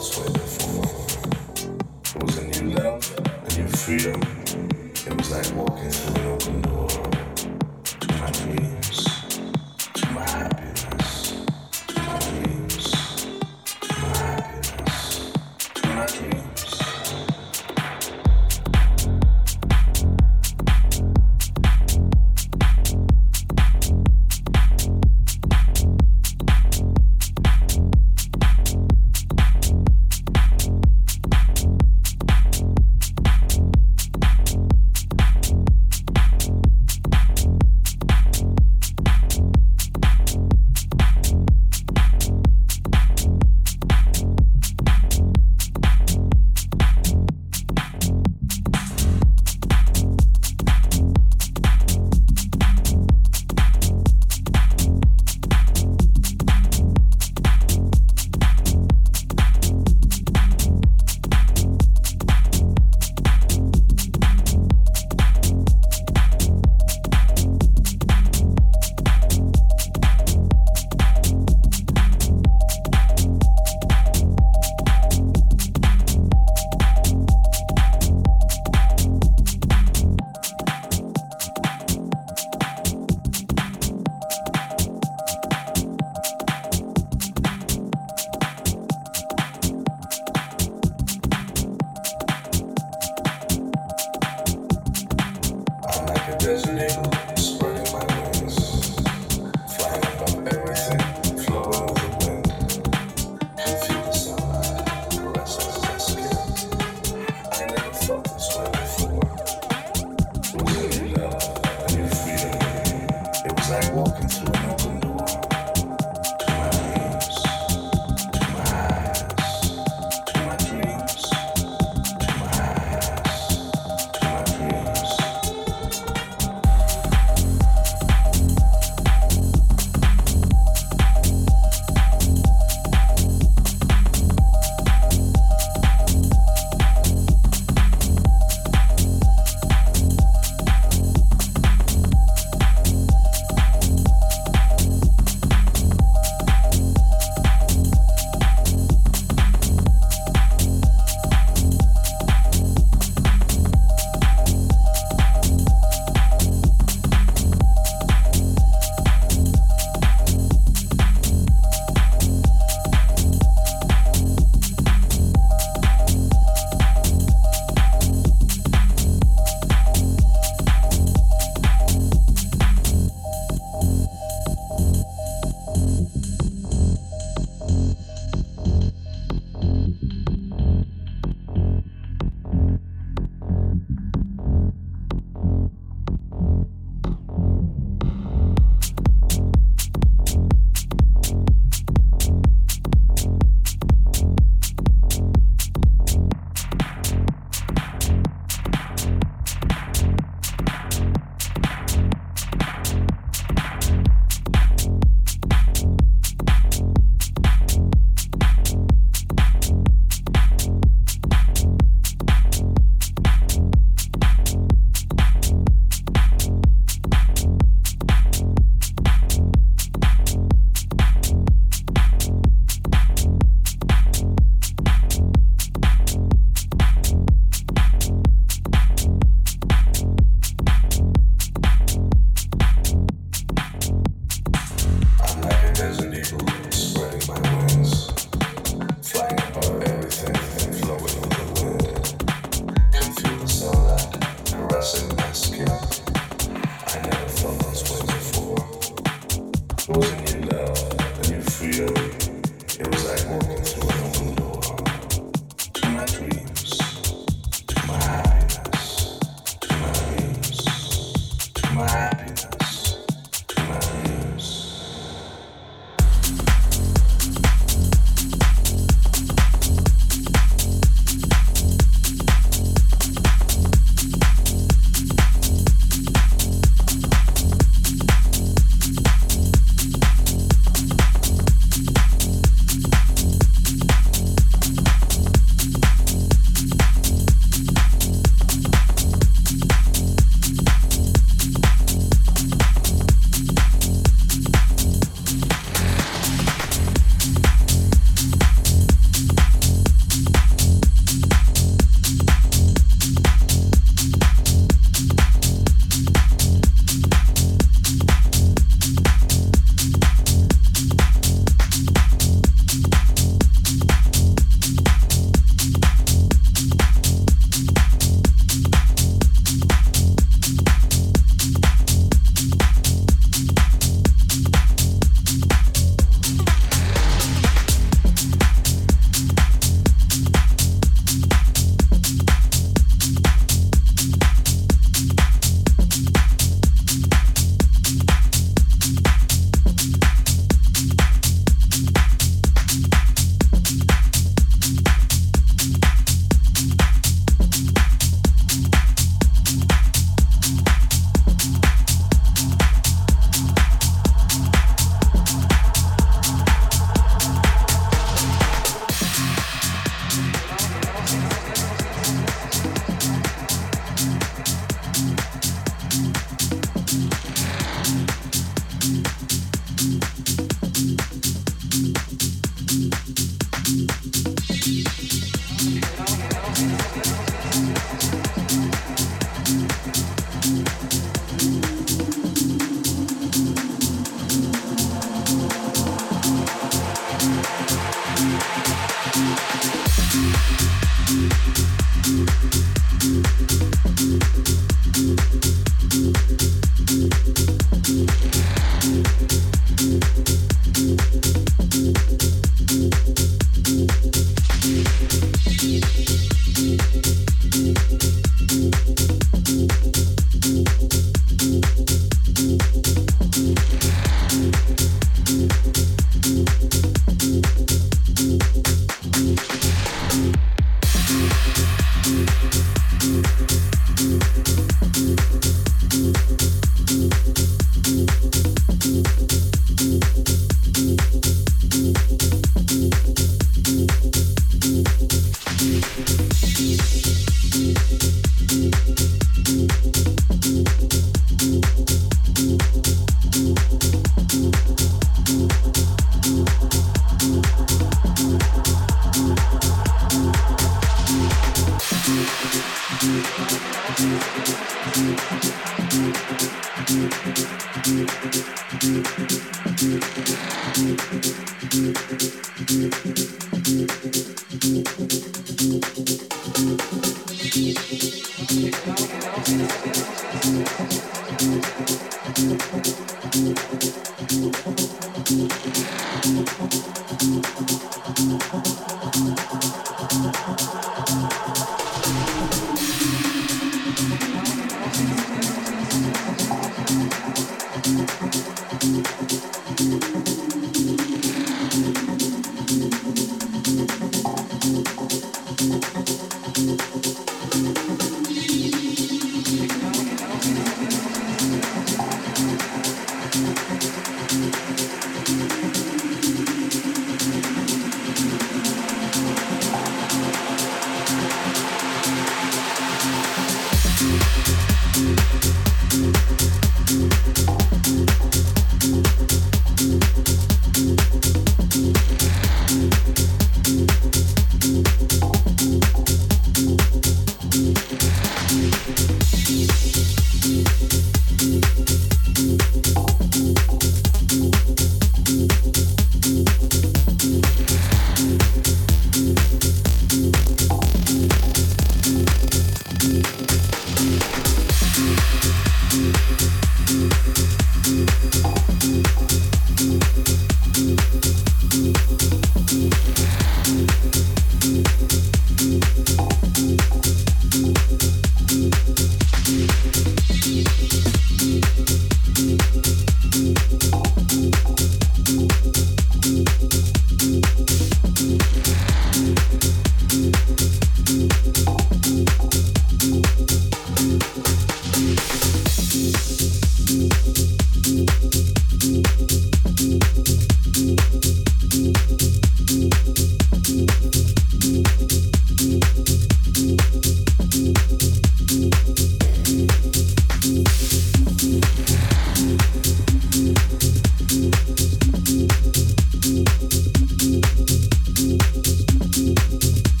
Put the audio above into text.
before. It was a new love, a new freedom.